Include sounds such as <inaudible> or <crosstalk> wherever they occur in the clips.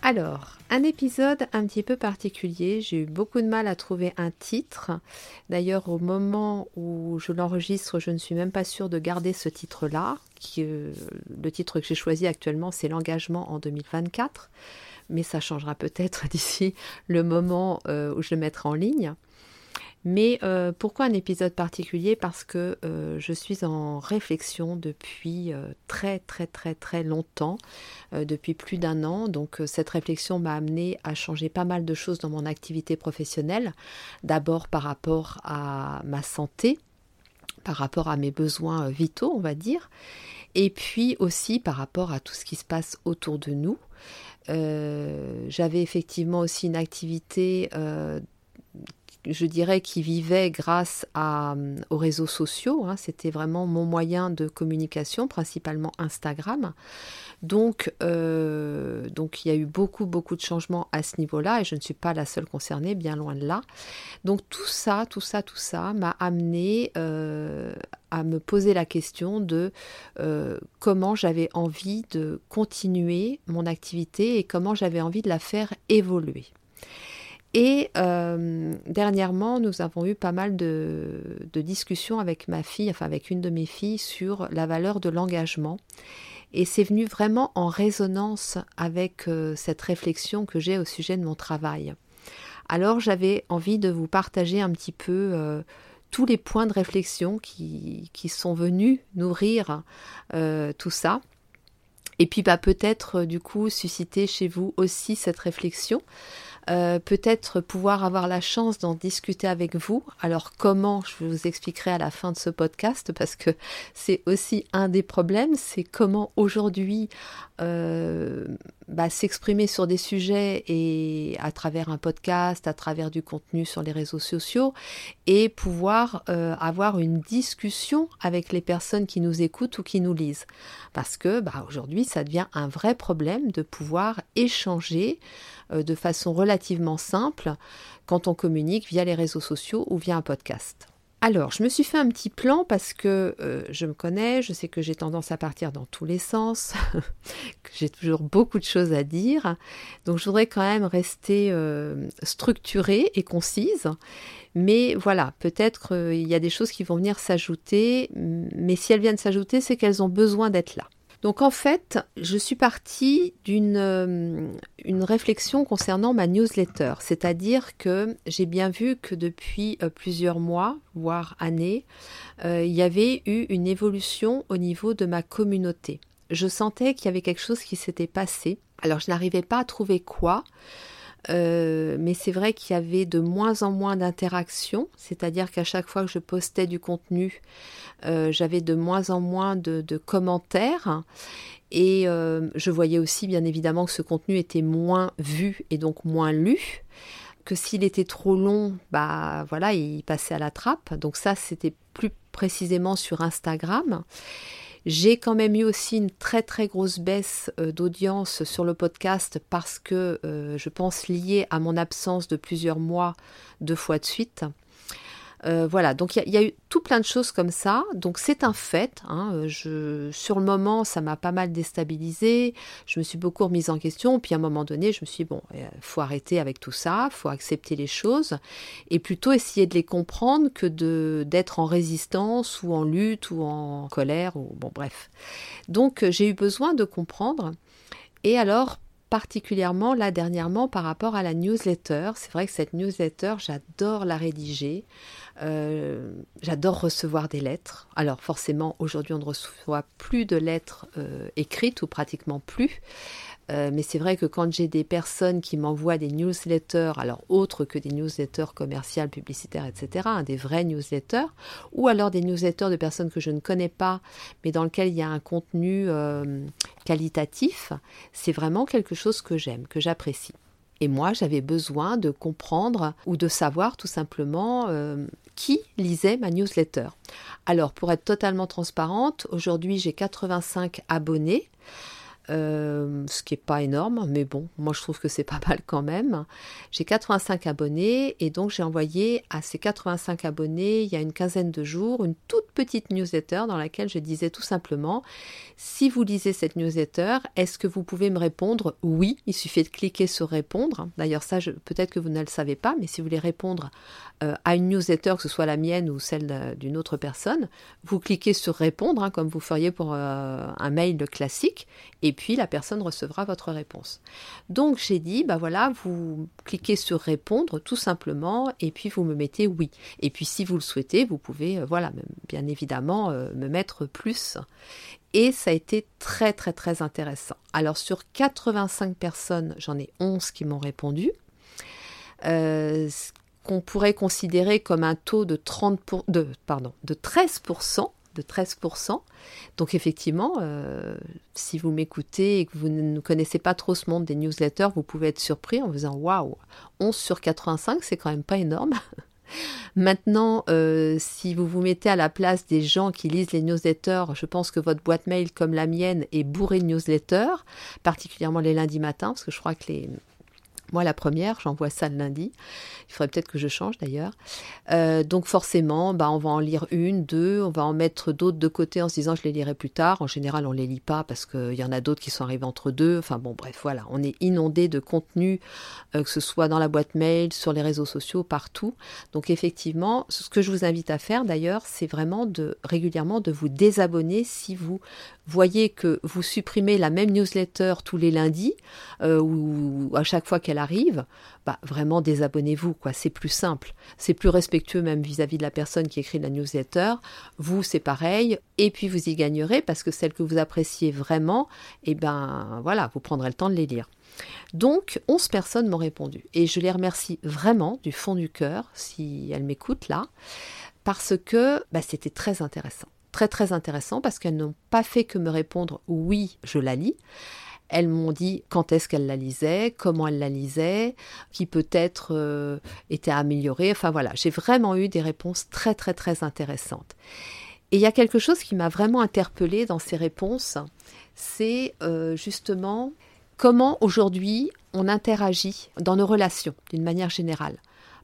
Alors, un épisode un petit peu particulier. J'ai eu beaucoup de mal à trouver un titre. D'ailleurs, au moment où je l'enregistre, je ne suis même pas sûre de garder ce titre-là. Euh, le titre que j'ai choisi actuellement, c'est L'engagement en 2024. Mais ça changera peut-être <laughs> d'ici le moment euh, où je le mettrai en ligne. Mais euh, pourquoi un épisode particulier? Parce que euh, je suis en réflexion depuis euh, très très très très longtemps, depuis plus d'un an. Donc cette réflexion m'a amené à changer pas mal de choses dans mon activité professionnelle. D'abord par rapport à ma santé, par rapport à mes besoins vitaux, on va dire. Et puis aussi par rapport à tout ce qui se passe autour de nous. J'avais effectivement aussi une activité je dirais, qui vivait grâce euh, aux réseaux sociaux. Hein. C'était vraiment mon moyen de communication, principalement Instagram. Donc, euh, donc, il y a eu beaucoup, beaucoup de changements à ce niveau-là et je ne suis pas la seule concernée, bien loin de là. Donc, tout ça, tout ça, tout ça m'a amené euh, à me poser la question de comment j'avais envie de continuer mon activité et comment j'avais envie de la faire évoluer. Et euh, dernièrement, nous avons eu pas mal de, discussions avec ma fille, enfin avec une de mes filles, sur la valeur de l'engagement. Et c'est venu vraiment en résonance avec euh, cette réflexion que j'ai au sujet de mon travail. Alors j'avais envie de vous partager un petit peu euh, tous les points de réflexion qui, sont venus nourrir tout ça. Et puis bah, peut-être du coup susciter chez vous aussi cette réflexion. Euh, peut-être pouvoir avoir la chance d'en discuter avec vous. Alors comment, je vous expliquerai à la fin de ce podcast, parce que c'est aussi un des problèmes, c'est comment aujourd'hui euh, bah, s'exprimer sur des sujets et à travers un podcast, à travers du contenu sur les réseaux sociaux, et pouvoir euh, avoir une discussion avec les personnes qui nous écoutent ou qui nous lisent. Parce que bah, aujourd'hui, ça devient un vrai problème de pouvoir échanger euh, de façon relativement simple quand on communique via les réseaux sociaux ou via un podcast. Alors, je me suis fait un petit plan parce que euh, je me connais, je sais que j'ai tendance à partir dans tous les sens, <laughs> que j'ai toujours beaucoup de choses à dire. Donc, je voudrais quand même rester euh, structurée et concise. Mais voilà, peut-être il y a des choses qui vont venir s'ajouter, mais si elles viennent s'ajouter, c'est qu'elles ont besoin d'être là. Donc en fait, je suis partie d'une euh, réflexion concernant ma newsletter, c'est-à-dire que j'ai bien vu que depuis euh, plusieurs mois, voire années, euh, il y avait eu une évolution au niveau de ma communauté. Je sentais qu'il y avait quelque chose qui s'était passé. Alors je n'arrivais pas à trouver quoi. Euh, mais c'est vrai qu'il y avait de moins en moins d'interactions, c'est-à-dire qu'à chaque fois que je postais du contenu, euh, j'avais de moins en moins de, commentaires. Et euh, je voyais aussi bien évidemment que ce contenu était moins vu et donc moins lu. Que s'il était trop long, bah voilà, il passait à la trappe. Donc ça, c'était plus précisément sur Instagram. J'ai quand même eu aussi une très très grosse baisse euh, d'audience sur le podcast parce que euh, je pense liée à mon absence de plusieurs mois deux fois de suite. Euh, voilà, donc il y, a eu tout plein de choses comme ça. Donc c'est un fait. Hein. Euh, je, sur le moment, ça m'a pas mal déstabilisé. Je me suis beaucoup remise en question. Puis à un moment donné, je me suis dit, bon, euh, faut arrêter avec tout ça, faut accepter les choses et plutôt essayer de les comprendre que d'être en résistance ou en lutte ou en colère ou bon bref. Donc j'ai eu besoin de comprendre. Et alors, particulièrement là dernièrement par rapport à la newsletter. C'est vrai que cette newsletter, j'adore la rédiger. Euh, j'adore recevoir des lettres. Alors forcément, aujourd'hui, on ne reçoit plus de lettres euh, écrites ou pratiquement plus. Euh, mais c'est vrai que quand j'ai des personnes qui m'envoient des newsletters, alors autres que des newsletters commerciales, publicitaires, etc., hein, des vrais newsletters, ou alors des newsletters de personnes que je ne connais pas, mais dans lesquelles il y a un contenu qualitatif, c'est vraiment quelque chose que j'aime, que j'apprécie. Et moi, j'avais besoin de comprendre ou de savoir tout simplement euh, qui lisait ma newsletter. Alors, pour être totalement transparente, aujourd'hui j'ai 85 abonnés. Euh, ce qui n'est pas énorme, mais bon, moi je trouve que c'est pas <laughs> mal quand même. J'ai 85 abonnés et donc j'ai envoyé à ces 85 abonnés il y a une quinzaine de jours une toute petite newsletter dans laquelle je disais tout simplement si vous lisez cette newsletter, est-ce que vous pouvez me répondre? Oui Il suffit de cliquer sur répondre. D'ailleurs, ça, peut-être que vous ne le savez pas, mais si vous voulez répondre euh, à une newsletter, que ce soit la mienne ou celle d'une autre personne, vous cliquez sur répondre, hein, comme vous feriez pour euh, un mail classique, et puis la personne recevra votre réponse. Donc j'ai dit, bah voilà, vous cliquez sur répondre tout simplement, et puis vous me mettez oui. Et puis si vous le souhaitez, vous pouvez, euh, voilà, bien évidemment, me mettre plus. Et ça a été très très très intéressant. Alors sur 85 personnes, j'en ai 11 qui m'ont répondu. Euh, qu'on pourrait considérer comme un taux de, 30 de, de 13%. De 13%. Donc effectivement, euh, si vous m'écoutez et que vous ne connaissez pas trop ce monde des newsletters, vous pouvez être surpris en vous disant waouh, 11 sur 85, c'est quand même pas énorme. <laughs> Maintenant, euh, si vous vous mettez à la place des gens qui lisent les newsletters, je pense que votre boîte mail comme la mienne est bourrée de newsletters, particulièrement les lundis matins, parce que je crois que les, moi, la première, j'envoie ça le lundi. Il faudrait peut-être que je change d'ailleurs. Euh, donc forcément, bah, on va en lire une, deux, on va en mettre d'autres de côté en se disant je les lirai plus tard. En général, on les lit pas parce qu'il y en a d'autres qui sont arrivés entre deux. Enfin bon, bref, voilà, on est inondé de contenu, euh, que ce soit dans la boîte mail, sur les réseaux sociaux, partout. Donc effectivement, ce que je vous invite à faire d'ailleurs, c'est vraiment de régulièrement de vous désabonner si vous voyez que vous supprimez la même newsletter tous les lundis euh, ou à chaque fois qu'elle arrive, bah, vraiment désabonnez-vous, quoi. C'est plus simple. C'est plus respectueux même vis-à-vis de la personne qui écrit la newsletter. Vous, c'est pareil. Et puis vous y gagnerez parce que celles que vous appréciez vraiment, eh ben voilà, vous prendrez le temps de les lire. Donc, 11 personnes m'ont répondu. Et je les remercie vraiment du fond du cœur, si elles m'écoutent là, parce que bah, c'était très intéressant. Très très intéressant parce qu'elles n'ont pas fait que me répondre oui, je la lis. Elles m'ont dit quand est-ce qu'elles la lisaient, comment elles la lisaient, qui peut-être euh, était amélioré. Enfin voilà, j'ai vraiment eu des réponses très très très intéressantes. Et il y a quelque chose qui m'a vraiment interpellée dans ces réponses, c'est euh, justement comment aujourd'hui on interagit dans nos relations d'une manière générale.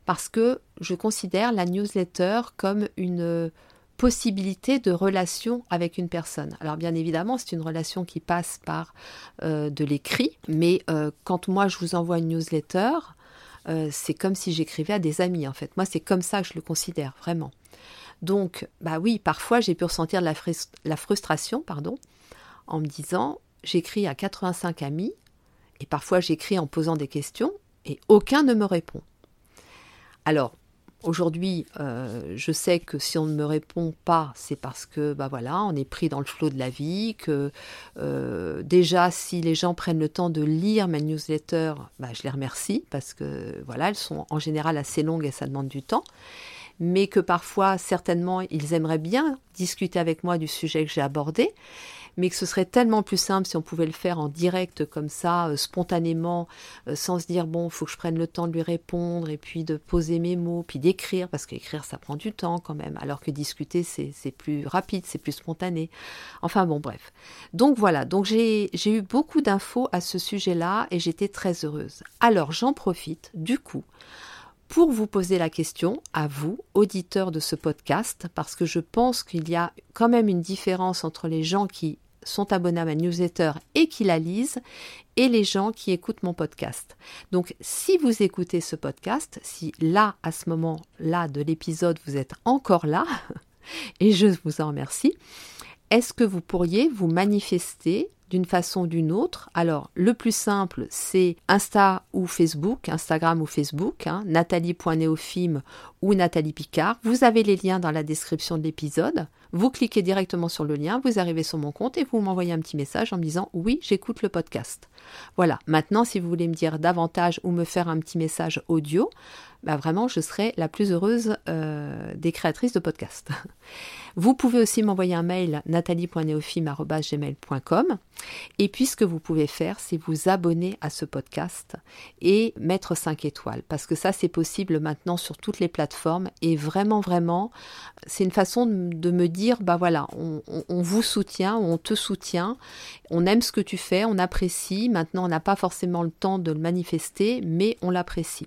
Parce que je considère la newsletter comme une possibilité de relation avec une personne. Alors bien évidemment, c'est une relation qui passe par euh, de l'écrit, mais euh, quand moi je vous envoie une newsletter, euh, c'est comme si j'écrivais à des amis en fait. Moi, c'est comme ça que je le considère vraiment. Donc, bah oui, parfois j'ai pu ressentir la, frustration, pardon, en me disant j'écris à 85 amis et parfois j'écris en posant des questions et aucun ne me répond. Alors, Aujourd'hui, euh, je sais que si on ne me répond pas, c'est parce que bah voilà, on est pris dans le flot de la vie, que euh, déjà si les gens prennent le temps de lire mes newsletters, bah, je les remercie parce que voilà, elles sont en général assez longues et ça demande du temps. Mais que parfois, certainement, ils aimeraient bien discuter avec moi du sujet que j'ai abordé, mais que ce serait tellement plus simple si on pouvait le faire en direct comme ça, euh, spontanément, euh, sans se dire bon, il faut que je prenne le temps de lui répondre et puis de poser mes mots, puis d'écrire, parce qu'écrire ça prend du temps quand même, alors que discuter c'est plus rapide, c'est plus spontané. Enfin bon, bref. Donc voilà, donc j'ai eu beaucoup d'infos à ce sujet-là et j'étais très heureuse. Alors j'en profite du coup pour vous poser la question à vous, auditeurs de ce podcast, parce que je pense qu'il y a quand même une différence entre les gens qui sont abonnés à ma newsletter et qui la lisent et les gens qui écoutent mon podcast. Donc si vous écoutez ce podcast, si là, à ce moment-là de l'épisode, vous êtes encore là, <laughs> et je vous en remercie, est-ce que vous pourriez vous manifester d'une façon ou d'une autre. Alors, le plus simple, c'est Insta ou Facebook, Instagram ou Facebook, hein, ou Nathalie Picard. Vous avez les liens dans la description de l'épisode. Vous cliquez directement sur le lien, vous arrivez sur mon compte et vous m'envoyez un petit message en me disant oui, j'écoute le podcast. Voilà, maintenant, si vous voulez me dire davantage ou me faire un petit message audio, bah vraiment, je serai la plus heureuse euh, des créatrices de podcasts. <laughs> Vous pouvez aussi m'envoyer un mail nathalie.neofim.gmail.com et puis ce que vous pouvez faire, c'est vous abonner à ce podcast et mettre 5 étoiles. Parce que ça c'est possible maintenant sur toutes les plateformes. Et vraiment vraiment c'est une façon de me dire bah voilà on, on vous soutient, on te soutient, on aime ce que tu fais, on apprécie, maintenant on n'a pas forcément le temps de le manifester mais on l'apprécie.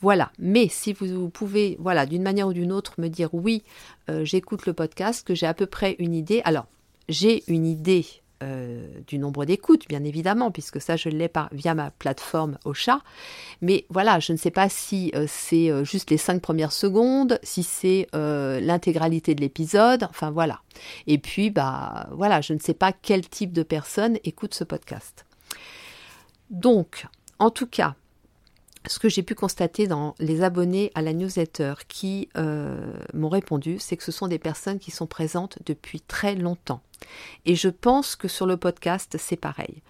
Voilà, mais si vous, pouvez, voilà, d'une manière ou d'une autre, me dire oui, euh, j'écoute le podcast, que j'ai à peu près une idée. Alors, j'ai une idée euh, du nombre d'écoutes, bien évidemment, puisque ça, je l'ai via ma plateforme au chat. Mais voilà, je ne sais pas si euh, c'est juste les cinq premières secondes, si c'est l'intégralité de l'épisode, enfin voilà. Et puis, bah voilà, je ne sais pas quel type de personne écoute ce podcast. Donc, en tout cas, ce que j'ai pu constater dans les abonnés à la newsletter qui euh, m'ont répondu, c'est que ce sont des personnes qui sont présentes depuis très longtemps. Et je pense que sur le podcast, c'est pareil.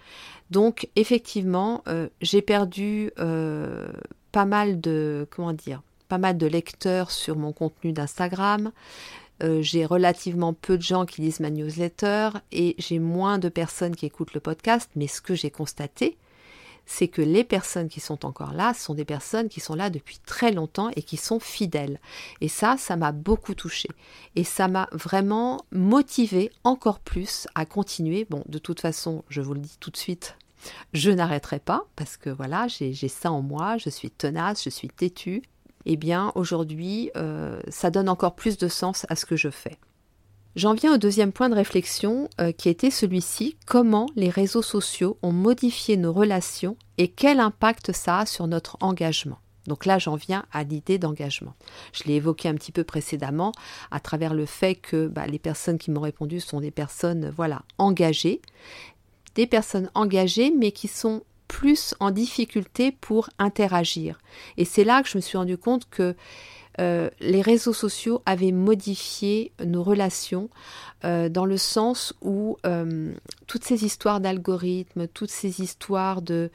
Donc, effectivement, euh, j'ai perdu euh, pas mal de, comment dire, pas mal de lecteurs sur mon contenu d'Instagram. j'ai relativement peu de gens qui lisent ma newsletter et j'ai moins de personnes qui écoutent le podcast. Mais ce que j'ai constaté, c'est que les personnes qui sont encore là sont des personnes qui sont là depuis très longtemps et qui sont fidèles. Et ça, ça m'a beaucoup touché. Et ça m'a vraiment motivé encore plus à continuer. Bon, de toute façon, je vous le dis tout de suite, je n'arrêterai pas parce que voilà, j'ai ça en moi, je suis tenace, je suis têtue. Eh bien, aujourd'hui, euh, ça donne encore plus de sens à ce que je fais. J'en viens au deuxième point de réflexion euh, qui était celui-ci, comment les réseaux sociaux ont modifié nos relations et quel impact ça a sur notre engagement? Donc là, j'en viens à l'idée d'engagement. Je l'ai évoqué un petit peu précédemment à travers le fait que bah, les personnes qui m'ont répondu sont des personnes voilà engagées, des personnes engagées mais qui sont plus en difficulté pour interagir. Et c'est là que je me suis rendu compte que euh, les réseaux sociaux avaient modifié nos relations euh, dans le sens où euh, toutes ces histoires d'algorithmes, toutes ces histoires de,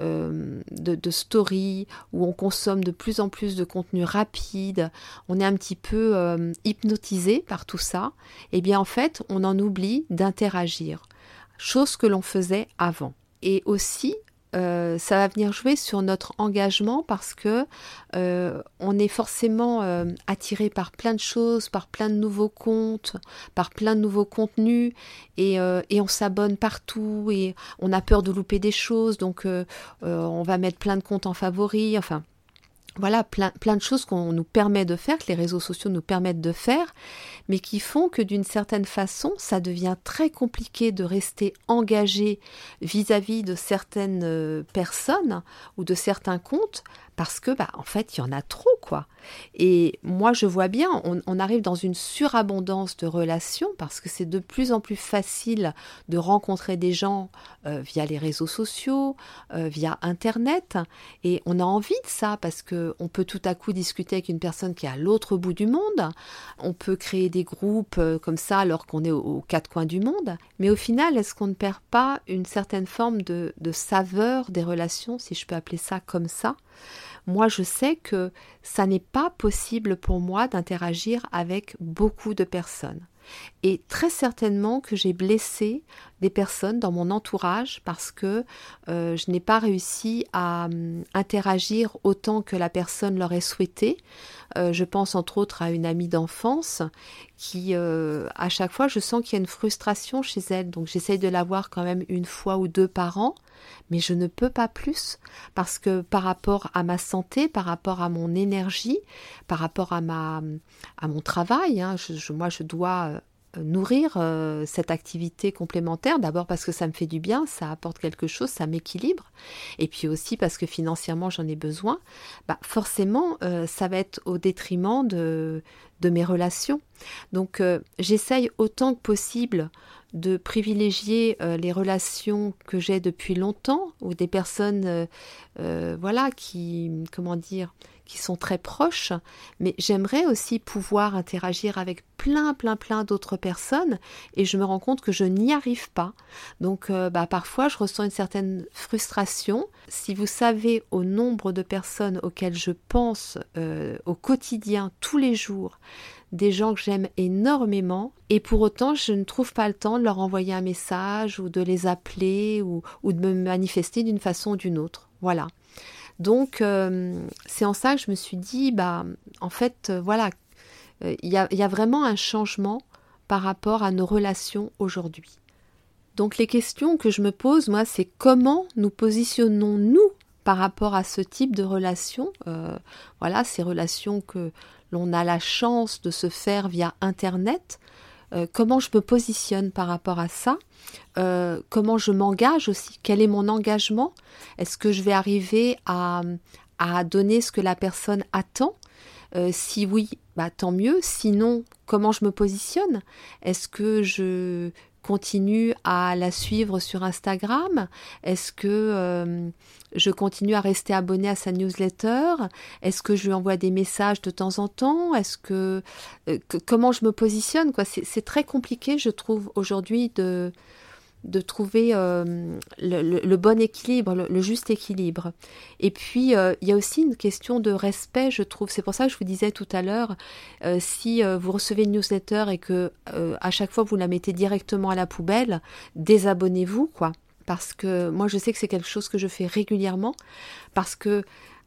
de, de stories, où on consomme de plus en plus de contenu rapide, on est un petit peu hypnotisé par tout ça, et eh bien en fait on en oublie d'interagir, chose que l'on faisait avant. Et aussi, euh, ça va venir jouer sur notre engagement parce que euh, on est forcément euh, attiré par plein de choses, par plein de nouveaux comptes, par plein de nouveaux contenus et, et on s'abonne partout et on a peur de louper des choses donc on va mettre plein de comptes en favoris. Enfin, voilà, plein, plein de choses qu'on nous permet de faire, que les réseaux sociaux nous permettent de faire, mais qui font que d'une certaine façon, ça devient très compliqué de rester engagé vis-à-vis de certaines euh, personnes ou de certains comptes parce que bah en fait il y en a trop quoi. Et moi je vois bien on, arrive dans une surabondance de relations parce que c'est de plus en plus facile de rencontrer des gens euh, via les réseaux sociaux euh, via internet. Et on a envie de ça parce que on peut tout à coup discuter avec une personne qui est à l'autre bout du monde. On peut créer des groupes euh, comme ça alors qu'on est aux, quatre coins du monde. Mais au final est-ce qu'on ne perd pas une certaine forme de saveur des relations si je peux appeler ça comme ça? Moi je sais que ça n'est pas possible pour moi d'interagir avec beaucoup de personnes. Et très certainement que j'ai blessé des personnes dans mon entourage parce que euh, je n'ai pas réussi à hum, interagir autant que la personne l'aurait souhaité. Euh, je pense entre autres à une amie d'enfance qui, euh, à chaque fois, je sens qu'il y a une frustration chez elle. Donc j'essaye de la voir quand même une fois ou deux par an mais je ne peux pas plus parce que par rapport à ma santé, par rapport à mon énergie, par rapport à ma à mon travail, hein, moi je dois euh, nourrir euh, cette activité complémentaire, d'abord parce que ça me fait du bien, ça apporte quelque chose, ça m'équilibre, et puis aussi parce que financièrement j'en ai besoin, bah forcément euh, ça va être au détriment de, de mes relations. Donc j'essaye autant que possible de privilégier euh, les relations que j'ai depuis longtemps ou des personnes euh, euh, voilà qui comment dire qui sont très proches mais j'aimerais aussi pouvoir interagir avec plein plein plein d'autres personnes et je me rends compte que je n'y arrive pas donc bah, parfois je ressens une certaine frustration si vous savez au nombre de personnes auxquelles je pense au quotidien tous les jours des gens que j'aime énormément, et pour autant, je ne trouve pas le temps de leur envoyer un message ou de les appeler ou, de me manifester d'une façon ou d'une autre. Voilà. Donc, euh, c'est en ça que je me suis dit, bah, en fait, euh, voilà, euh, il y, a, vraiment un changement par rapport à nos relations aujourd'hui. Donc, les questions que je me pose, moi, c'est comment nous positionnons-nous par rapport à ce type de relations Voilà, ces relations que l'on a la chance de se faire via Internet. Comment je me positionne par rapport à ça? Euh, comment je m'engage aussi, quel est mon engagement, est-ce que je vais arriver à, donner ce que la personne attend? Euh, si oui, bah, tant mieux. Sinon, comment je me positionne? Est-ce que je continue à la suivre sur Instagram? Est-ce que euh, je continue à rester abonné à sa newsletter? Est-ce que je lui envoie des messages de temps en temps? Est-ce que, comment je me positionne C'est très compliqué, je trouve, aujourd'hui de de trouver euh, le, bon équilibre, le, juste équilibre. Et puis, euh, il y a aussi une question de respect, je trouve. C'est pour ça que je vous disais tout à l'heure, euh, si vous recevez une newsletter et que à chaque fois vous la mettez directement à la poubelle, désabonnez-vous, quoi. Parce que moi, je sais que c'est quelque chose que je fais régulièrement, parce que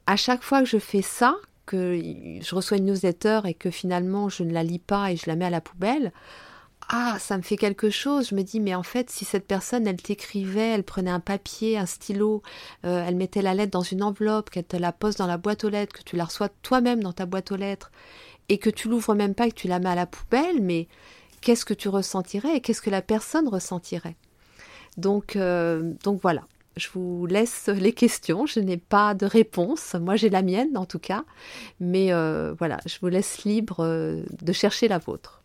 à chaque fois que je fais ça, que je reçois une newsletter et que finalement je ne la lis pas et je la mets à la poubelle, ah, ça me fait quelque chose. Je me dis, mais en fait, si cette personne, elle t'écrivait, elle prenait un papier, un stylo, euh, elle mettait la lettre dans une enveloppe, qu'elle te la pose dans la boîte aux lettres, que tu la reçois toi-même dans ta boîte aux lettres, et que tu l'ouvres même pas, que tu la mets à la poubelle, mais qu'est-ce que tu ressentirais et qu'est-ce que la personne ressentirait? Donc, euh, donc voilà. Je vous laisse <laughs> les questions. Je n'ai pas de réponse. Moi, j'ai la mienne en tout cas. Mais euh, voilà, je vous laisse libre de chercher la vôtre.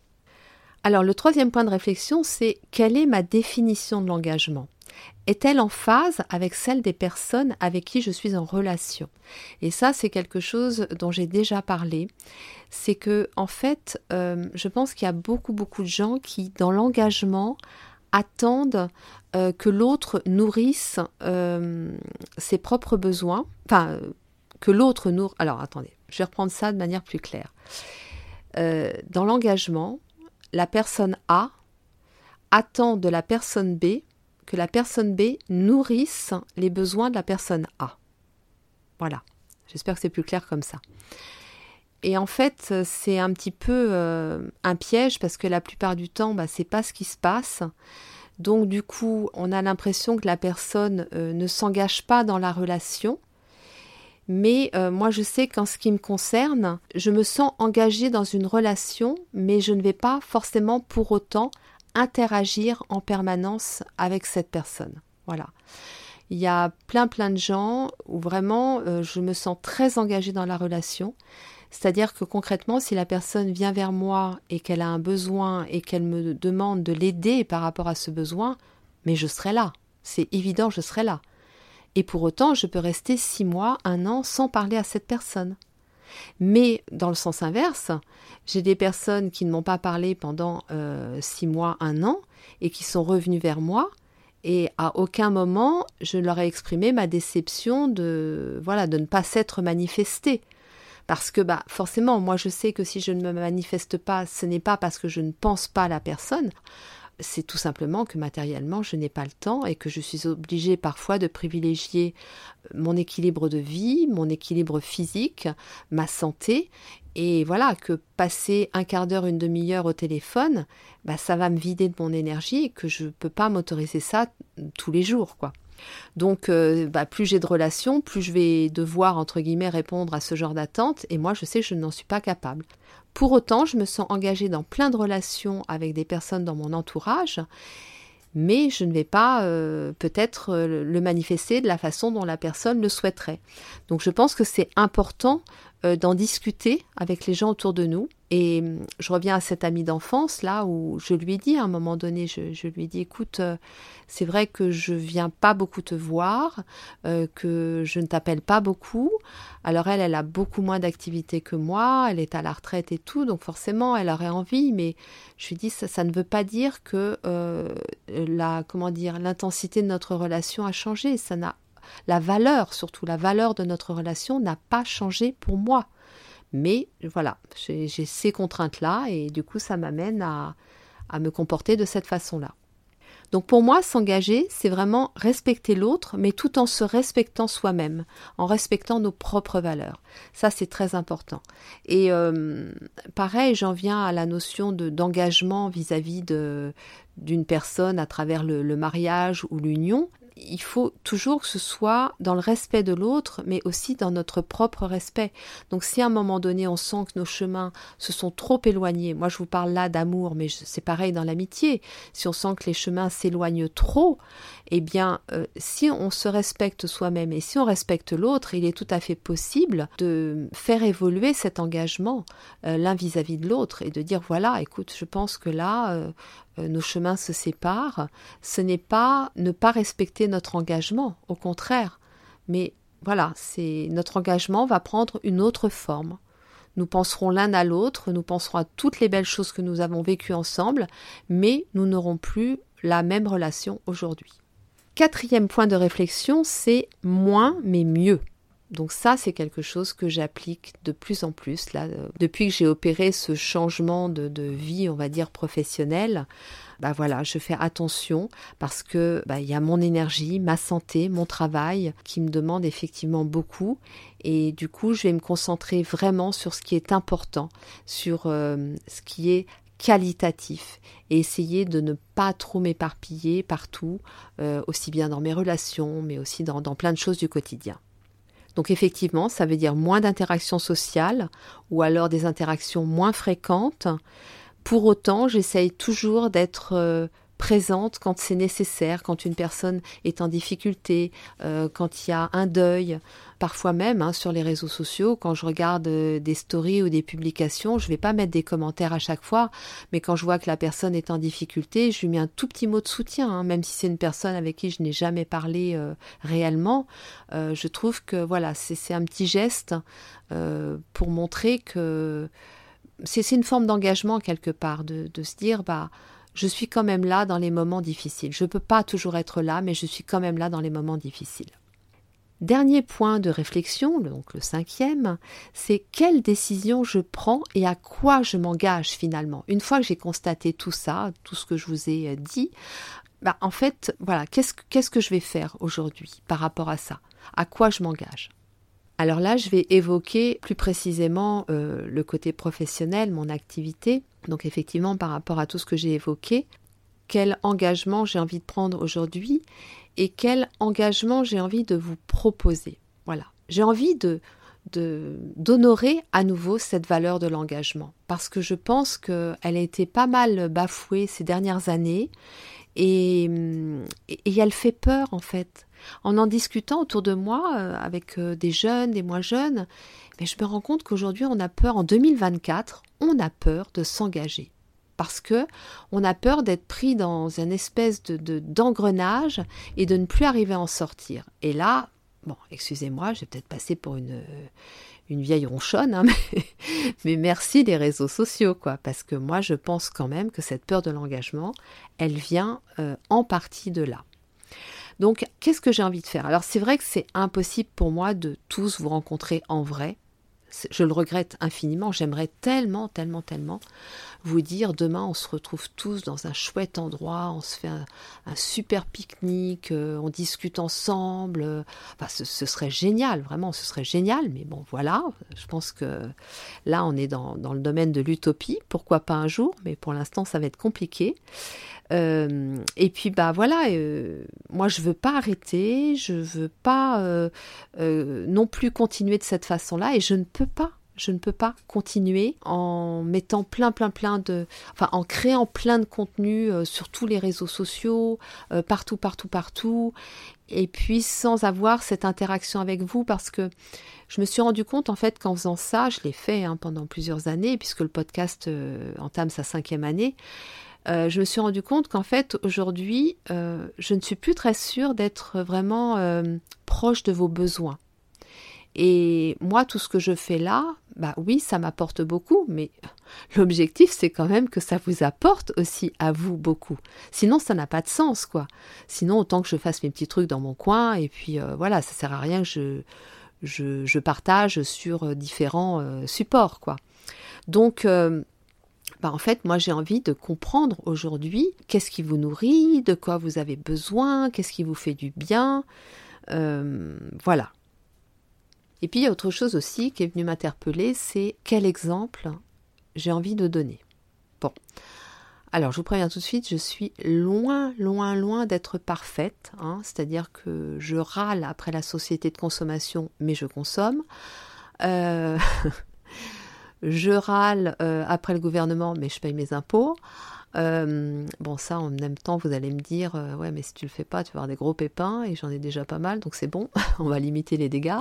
Alors le troisième point de réflexion, c'est quelle est ma définition de l'engagement? Est-elle en phase avec celle des personnes avec qui je suis en relation? Et ça, c'est quelque chose dont j'ai déjà parlé. C'est que, en fait, euh, je pense qu'il y a beaucoup, beaucoup de gens qui, dans l'engagement, attendent euh, que l'autre nourrisse euh, ses propres besoins. Enfin, que l'autre nourrisse. Alors, attendez, je vais reprendre ça de manière plus claire. dans l'engagement, la personne A attend de la personne B que la personne B nourrisse les besoins de la personne A. Voilà. J'espère que c'est plus clair comme ça. Et en fait, c'est un petit peu euh, un piège parce que la plupart du temps, bah, c'est pas ce qui se passe. Donc du coup, on a l'impression que la personne euh, ne s'engage pas dans la relation mais euh, moi, je sais qu'en ce qui me concerne, je me sens engagée dans une relation, mais je ne vais pas forcément pour autant interagir en permanence avec cette personne. Voilà. Il y a plein plein de gens où vraiment euh, je me sens très engagée dans la relation. C'est-à-dire que concrètement, si la personne vient vers moi et qu'elle a un besoin et qu'elle me demande de l'aider par rapport à ce besoin, mais je serai là. C'est évident, je serai là. Et pour autant, je peux rester six mois, un an sans parler à cette personne. Mais dans le sens inverse, j'ai des personnes qui ne m'ont pas parlé pendant euh, six mois, un an, et qui sont revenues vers moi, et à aucun moment je leur ai exprimé ma déception de voilà de ne pas s'être manifestée. Parce que bah forcément, moi je sais que si je ne me manifeste pas, ce n'est pas parce que je ne pense pas à la personne c'est tout simplement que matériellement, je n'ai pas le temps et que je suis obligée parfois de privilégier euh, mon équilibre de vie, mon équilibre physique, ma santé. Et voilà, que passer un quart d'heure, une demi-heure au téléphone, bah, ça va me vider de mon énergie et que je ne peux pas m'autoriser ça tous les jours, quoi. Donc, euh, bah, plus j'ai de relations, plus je vais devoir, entre guillemets, répondre à ce genre d'attente, et moi, je sais que je n'en suis pas capable. Pour autant, je me sens engagée dans plein de relations avec des personnes dans mon entourage, mais je ne vais pas euh, peut-être euh, le manifester de la façon dont la personne le souhaiterait. Donc je pense que c'est important d'en discuter avec les gens autour de nous. Et hum, je reviens à cet ami d'enfance, là, où je lui ai dit à un moment donné, je, lui ai dit, écoute, euh, c'est vrai que je viens pas beaucoup te voir, euh, que je ne t'appelle pas beaucoup. Alors elle, elle a beaucoup moins d'activité que moi, elle est à la retraite et tout, donc forcément, elle aurait envie, mais je lui ai dit, ça, ça ne veut pas dire que la, comment dire, l'intensité de notre relation a changé. Ça n'a la valeur, surtout la valeur de notre relation n'a pas changé pour moi. Mais voilà, j'ai ces contraintes-là et du coup, ça m'amène à, à me comporter de cette façon-là. Donc pour moi, s'engager, c'est vraiment respecter l'autre, mais tout en se respectant soi-même, en respectant nos propres valeurs. Ça, c'est très important. Et euh, pareil, j'en viens à la notion de d'engagement vis-à-vis d'une personne à travers le mariage ou l'union il faut toujours que ce soit dans le respect de l'autre, mais aussi dans notre propre respect. Donc si à un moment donné on sent que nos chemins se sont trop éloignés, moi je vous parle là d'amour, mais c'est pareil dans l'amitié, si on sent que les chemins s'éloignent trop, eh bien euh, si on se respecte soi-même et si on respecte l'autre, il est tout à fait possible de faire évoluer cet engagement euh, l'un vis-à-vis de l'autre et de dire voilà, écoute, je pense que là, euh, nos chemins se séparent, ce n'est pas ne pas respecter notre engagement, au contraire. Mais voilà, c'est notre engagement va prendre une autre forme. Nous penserons l'un à l'autre, nous penserons à toutes les belles choses que nous avons vécues ensemble, mais nous n'aurons plus la même relation aujourd'hui. Quatrième point de réflexion, c'est moins mais mieux. Donc ça, c'est quelque chose que j'applique de plus en plus. Là, euh, depuis que j'ai opéré ce changement de, vie, on va dire professionnelle, bah voilà, je fais attention parce que bah, il y a mon énergie, ma santé, mon travail qui me demande effectivement beaucoup. Et du coup, je vais me concentrer vraiment sur ce qui est important, sur euh, ce qui est qualitatif et essayer de ne pas trop m'éparpiller partout, euh, aussi bien dans mes relations, mais aussi dans plein de choses du quotidien. Donc effectivement, ça veut dire moins d'interactions sociales ou alors des interactions moins fréquentes. Pour autant, j'essaye toujours d'être euh, présente quand c'est nécessaire, quand une personne est en difficulté, euh, quand il y a un deuil. Parfois même hein, sur les réseaux sociaux, quand je regarde euh, des stories ou des publications, je ne vais pas mettre des commentaires à chaque fois, mais quand je vois que la personne est en difficulté, je lui mets un tout petit mot de soutien, hein, même si c'est une personne avec qui je n'ai jamais parlé euh, réellement. je trouve que voilà, c'est un petit geste pour montrer que c'est une forme d'engagement quelque part, de, de se dire bah je suis quand même là dans les moments difficiles. Je ne peux pas toujours être là, mais je suis quand même là dans les moments difficiles. Dernier point de réflexion, donc le cinquième, c'est quelle décision je prends et à quoi je m'engage finalement. Une fois que j'ai constaté tout ça, tout ce que je vous ai euh, dit, bah en fait, voilà, qu'est-ce, qu'est-ce que je vais faire aujourd'hui par rapport à ça? À quoi je m'engage? Alors là, je vais évoquer plus précisément euh, le côté professionnel, mon activité. Donc effectivement, par rapport à tout ce que j'ai évoqué, quel engagement j'ai envie de prendre aujourd'hui et quel engagement j'ai envie de vous proposer. Voilà, j'ai envie de d'honorer à nouveau cette valeur de l'engagement parce que je pense qu'elle a été pas mal bafouée ces dernières années et, et elle fait peur en fait en en discutant autour de moi euh, avec euh, des jeunes, des moins jeunes, mais je me rends compte qu'aujourd'hui on a peur, en 2024, on a peur de s'engager parce que on a peur d'être pris dans une espèce de d'engrenage et de ne plus arriver à en sortir. Et là, bon, excusez-moi, je vais peut-être passer pour une une vieille ronchonne, hein, <laughs> mais, merci les réseaux sociaux, quoi, parce que moi je pense quand même que cette peur de l'engagement, elle vient euh, en partie de là. Donc, qu'est-ce que j'ai envie de faire? Alors, c'est vrai que c'est impossible pour moi de tous vous rencontrer en vrai. Je le regrette infiniment. J'aimerais tellement, tellement, tellement vous dire demain on se retrouve tous dans un chouette endroit, on se fait un, super pique-nique, euh, on discute ensemble. Enfin, ce, serait génial, vraiment, ce serait génial. Mais bon, voilà, je pense que là on est dans le domaine de l'utopie. Pourquoi pas un jour? Mais pour l'instant, ça va être compliqué. Euh, et puis bah voilà, euh, moi je veux pas arrêter, je veux pas euh, non plus continuer de cette façon-là, et je ne peux pas. Je ne peux pas continuer en mettant plein, plein, plein de, en créant plein de contenu sur tous les réseaux sociaux, partout, partout, partout, et puis sans avoir cette interaction avec vous, parce que je me suis rendu compte en fait qu'en faisant ça, je l'ai fait hein, pendant plusieurs années, puisque le podcast entame sa cinquième année. Euh, je me suis rendu compte qu'en fait, aujourd'hui, euh, je ne suis plus très sûre d'être vraiment euh, proche de vos besoins. Et moi, tout ce que je fais là, bah oui, ça m'apporte beaucoup, mais <laughs> l'objectif, c'est quand même que ça vous apporte aussi à vous beaucoup. Sinon, ça n'a pas de sens, quoi. Sinon, autant que je fasse mes petits trucs dans mon coin, et puis voilà, ça sert à rien que je, je, partage sur différents supports, quoi. Donc, bah en fait, moi j'ai envie de comprendre aujourd'hui qu'est-ce qui vous nourrit, de quoi vous avez besoin, qu'est-ce qui vous fait du bien. voilà. Et puis il y a autre chose aussi qui est venu m'interpeller, c'est quel exemple j'ai envie de donner. Bon. Alors je vous préviens tout de suite, je suis loin, loin, loin d'être parfaite. Hein. C'est-à-dire que je râle après la société de consommation, mais je consomme. Euh, <laughs> je râle euh, après le gouvernement, mais je paye mes impôts. Euh, bon, ça, en même temps, vous allez me dire, ouais, mais si tu le fais pas, tu vas avoir des gros pépins, et j'en ai déjà pas mal, donc c'est bon, <laughs> on va limiter les dégâts.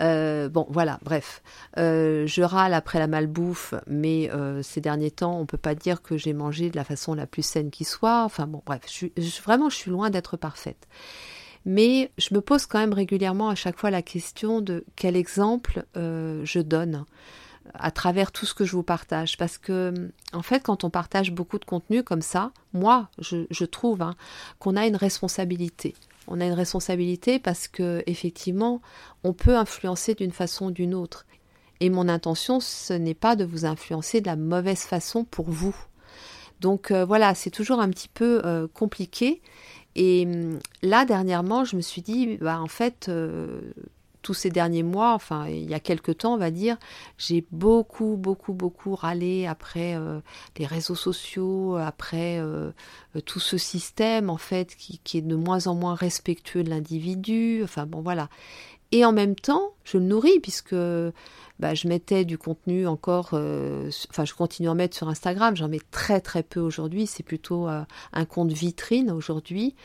Euh, bon, voilà, bref. Euh, je râle après la malbouffe, mais euh, ces derniers temps, on peut pas dire que j'ai mangé de la façon la plus saine qui soit. Enfin bon, bref, vraiment, je suis loin d'être parfaite. Mais je me pose quand même régulièrement à chaque fois la question de quel exemple je donne à travers tout ce que je vous partage. Parce que, en fait, quand on partage beaucoup de contenu comme ça, moi, je, trouve hein, qu'on a une responsabilité on a une responsabilité parce que effectivement, on peut influencer d'une façon ou d'une autre. Et mon intention, ce n'est pas de vous influencer de la mauvaise façon pour vous. Donc euh, voilà, c'est toujours un petit peu euh, compliqué. Et hum, là, dernièrement, je me suis dit, bah, en fait, euh, tous ces derniers mois, enfin il y a quelques temps on va dire, j'ai beaucoup beaucoup beaucoup râlé après euh, les réseaux sociaux, après euh, tout ce système en fait qui, est de moins en moins respectueux de l'individu, enfin bon voilà. Et en même temps, je le nourris puisque bah, je mettais du contenu encore, euh, enfin je continue à en mettre sur Instagram, j'en mets très très peu aujourd'hui, c'est plutôt un compte vitrine aujourd'hui.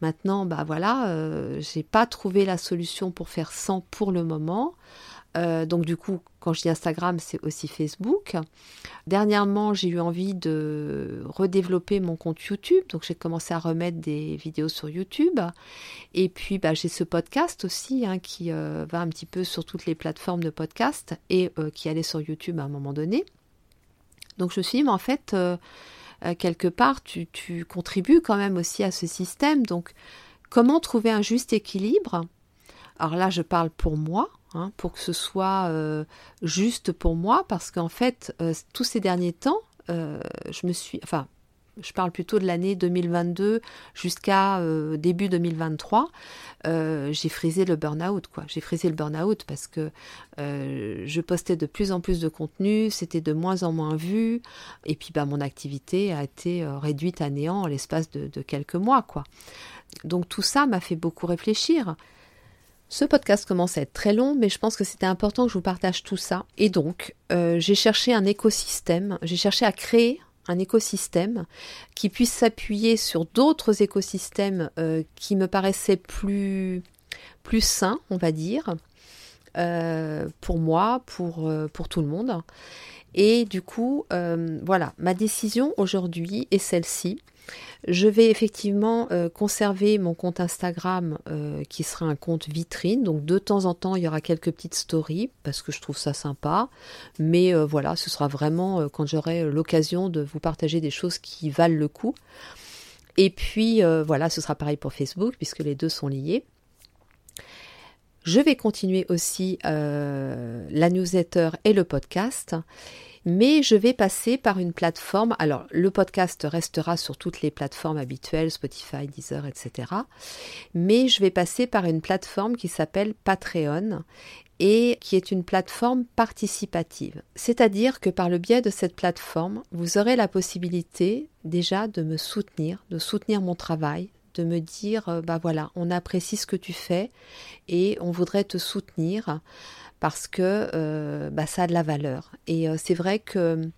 Maintenant, bah voilà, euh, j'ai pas trouvé la solution pour faire 100 pour le moment. Euh, donc du coup, quand je dis Instagram, c'est aussi Facebook. Dernièrement, j'ai eu envie de redévelopper mon compte YouTube, donc j'ai commencé à remettre des vidéos sur YouTube. Et puis, bah, j'ai ce podcast aussi hein, qui euh, va un petit peu sur toutes les plateformes de podcast et qui allait sur YouTube à un moment donné. Donc je me suis dit, mais en fait, euh, quelque part, tu, contribues quand même aussi à ce système. Donc, comment trouver un juste équilibre? Alors là, je parle pour moi, hein, pour que ce soit euh, juste pour moi, parce qu'en fait, euh, tous ces derniers temps, je me suis, enfin, je parle plutôt de l'année 2022 jusqu'à euh, début 2023, euh, j'ai frisé le burn-out. J'ai frisé le burn-out parce que euh, je postais de plus en plus de contenu, c'était de moins en moins vu, et puis bah, mon activité a été réduite à néant en l'espace de, de, quelques mois. quoi. Donc tout ça m'a fait beaucoup réfléchir. Ce podcast commence à être très long, mais je pense que c'était important que je vous partage tout ça. Et donc, j'ai cherché un écosystème, j'ai cherché à créer un écosystème qui puisse s'appuyer sur d'autres écosystèmes euh, qui me paraissaient plus, plus sains, on va dire, euh, pour moi, pour, euh, pour tout le monde. Et du coup, voilà, ma décision aujourd'hui est celle-ci. Je vais effectivement euh, conserver mon compte Instagram euh, qui sera un compte vitrine. Donc de temps en temps, il y aura quelques petites stories parce que je trouve ça sympa. Mais euh, voilà, ce sera vraiment quand j'aurai l'occasion de vous partager des choses qui valent le coup. Et puis voilà, ce sera pareil pour Facebook puisque les deux sont liés. Je vais continuer aussi la newsletter et le podcast mais je vais passer par une plateforme. Alors, le podcast restera sur toutes les plateformes habituelles, Spotify, Deezer, etc. Mais je vais passer par une plateforme qui s'appelle Patreon et qui est une plateforme participative. C'est-à-dire que par le biais de cette plateforme, vous aurez la possibilité déjà de me soutenir, de soutenir mon travail, de me dire, euh, bah voilà, on apprécie ce que tu fais et on voudrait te soutenir parce que euh, bah, ça a de la valeur. Et euh, c'est vrai que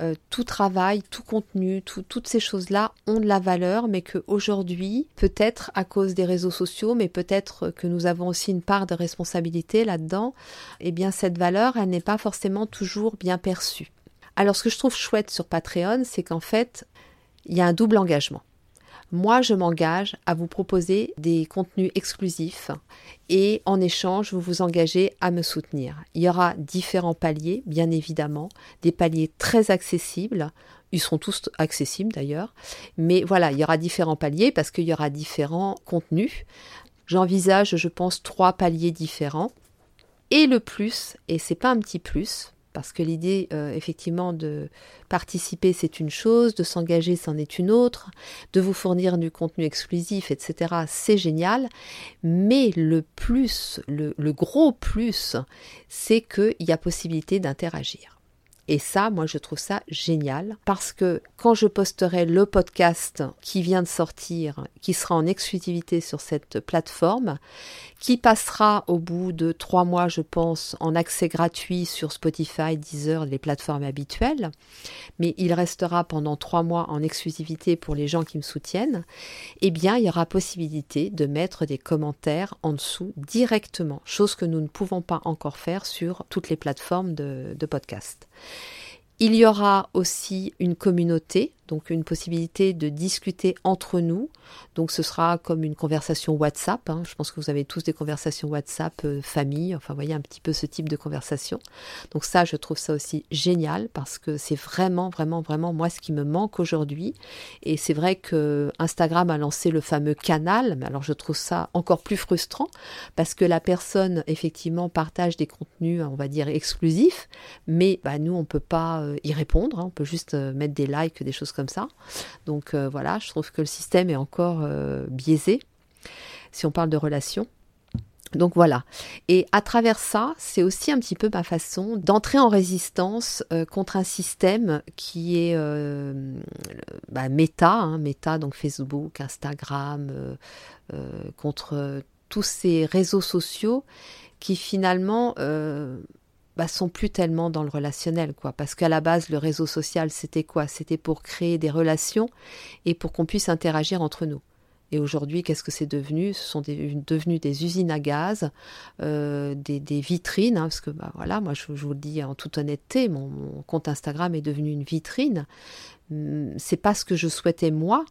euh, tout travail, tout contenu, toutes ces choses-là ont de la valeur, mais qu'aujourd'hui, peut-être à cause des réseaux sociaux, mais peut-être que nous avons aussi une part de responsabilité là-dedans, eh bien cette valeur, elle n'est pas forcément toujours bien perçue. Alors ce que je trouve chouette sur Patreon, c'est qu'en fait, il y a un double engagement. Moi, je m'engage à vous proposer des contenus exclusifs et en échange, vous vous engagez à me soutenir. Il y aura différents paliers, bien évidemment, des paliers très accessibles. Ils seront tous accessibles d'ailleurs. Mais voilà, il y aura différents paliers parce qu'il y aura différents contenus. j'envisage, je pense, trois paliers différents. Et le plus, et c'est pas un petit plus, parce que l'idée, euh, effectivement, de participer, c'est une chose, de s'engager, c'en est une autre, de vous fournir du contenu exclusif, etc., c'est génial. Mais le plus, le, le gros plus, c'est qu'il y a possibilité d'interagir. Et ça, moi, je trouve ça génial parce que quand je posterai le podcast qui vient de sortir, qui sera en exclusivité sur cette plateforme, qui passera au bout de trois mois, je pense, en accès gratuit sur Spotify, Deezer, les plateformes habituelles, mais il restera pendant trois mois en exclusivité pour les gens qui me soutiennent, eh bien, il y aura possibilité de mettre des commentaires en dessous directement, chose que nous ne pouvons pas encore faire sur toutes les plateformes de, de podcast. Il y aura aussi une communauté donc une possibilité de discuter entre nous. Donc ce sera comme une conversation WhatsApp. Hein. Je pense que vous avez tous des conversations WhatsApp euh, famille, enfin voyez un petit peu ce type de conversation. Donc ça, je trouve ça aussi génial parce que c'est vraiment, vraiment, vraiment moi ce qui me manque aujourd'hui. Et c'est vrai que Instagram a lancé le fameux canal, mais alors je trouve ça encore plus frustrant parce que la personne effectivement partage des contenus, on va dire exclusifs, mais bah, nous on peut pas euh, y répondre. Hein. On peut juste euh, mettre des likes, des choses comme ça. Donc euh, voilà, je trouve que le système est encore euh, biaisé si on parle de relations. Donc voilà. Et à travers ça, c'est aussi un petit peu ma façon d'entrer en résistance euh, contre un système qui est bah, méta, hein, méta, donc Facebook, Instagram, contre tous ces réseaux sociaux qui finalement bah, sont plus tellement dans le relationnel, quoi. Parce qu'à la base, le réseau social, c'était quoi? C'était pour créer des relations et pour qu'on puisse interagir entre nous. Et aujourd'hui, qu'est-ce que c'est devenu? Ce sont des, devenu des usines à gaz, euh, des, vitrines, hein, parce que bah, voilà, moi je, vous le dis en toute honnêteté, mon, compte Instagram est devenu une vitrine. Hum, c'est pas ce que je souhaitais moi,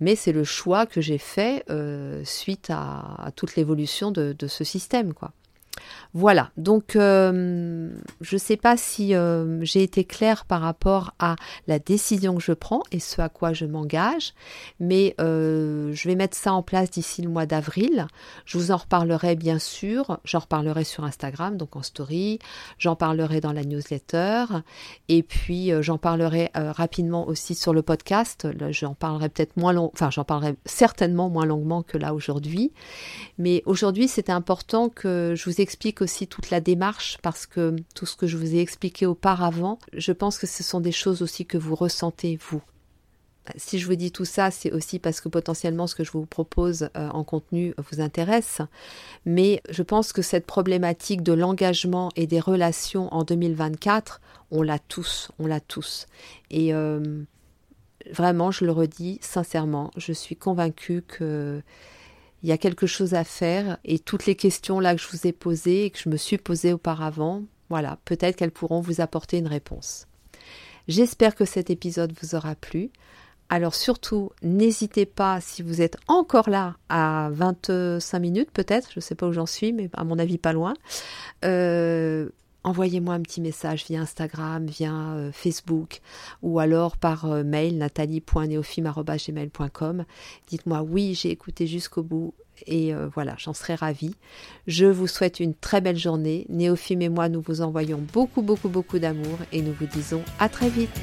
mais c'est le choix que j'ai fait euh, suite à, toute l'évolution de, de, ce système, quoi. Voilà, donc euh, je ne sais pas si euh, j'ai été claire par rapport à la décision que je prends et ce à quoi je m'engage, mais euh, je vais mettre ça en place d'ici le mois d'avril. Je vous en reparlerai bien sûr, j'en reparlerai sur Instagram, donc en story, j'en parlerai dans la newsletter, et puis j'en parlerai rapidement aussi sur le podcast. J'en parlerai peut-être moins long, enfin j'en parlerai certainement moins longuement que là aujourd'hui, mais aujourd'hui c'était important que je vous explique aussi toute la démarche parce que tout ce que je vous ai expliqué auparavant, je pense que ce sont des choses aussi que vous ressentez vous. Si je vous dis tout ça, c'est aussi parce que potentiellement ce que je vous propose euh, en contenu vous intéresse. Mais je pense que cette problématique de l'engagement et des relations en 2024, on l'a tous, on l'a tous. Et euh, vraiment, je le redis sincèrement, je suis convaincue que il y a quelque chose à faire et toutes les questions là que je vous ai posées et que je me suis posées auparavant, voilà, peut-être qu'elles pourront vous apporter une réponse. J'espère que cet épisode vous aura plu. Alors surtout, n'hésitez pas, si vous êtes encore là à 25 minutes peut-être, je ne sais pas où j'en suis, mais à mon avis pas loin, euh, envoyez-moi un petit message via Instagram, via euh, Facebook ou alors par euh, mail nathalie.neofim.gmail.com. Dites-moi oui, j'ai écouté jusqu'au bout et euh, voilà, j'en serai ravie. Je vous souhaite une très belle journée. Néophime et moi, nous vous envoyons beaucoup, beaucoup, beaucoup d'amour et nous vous disons à très vite.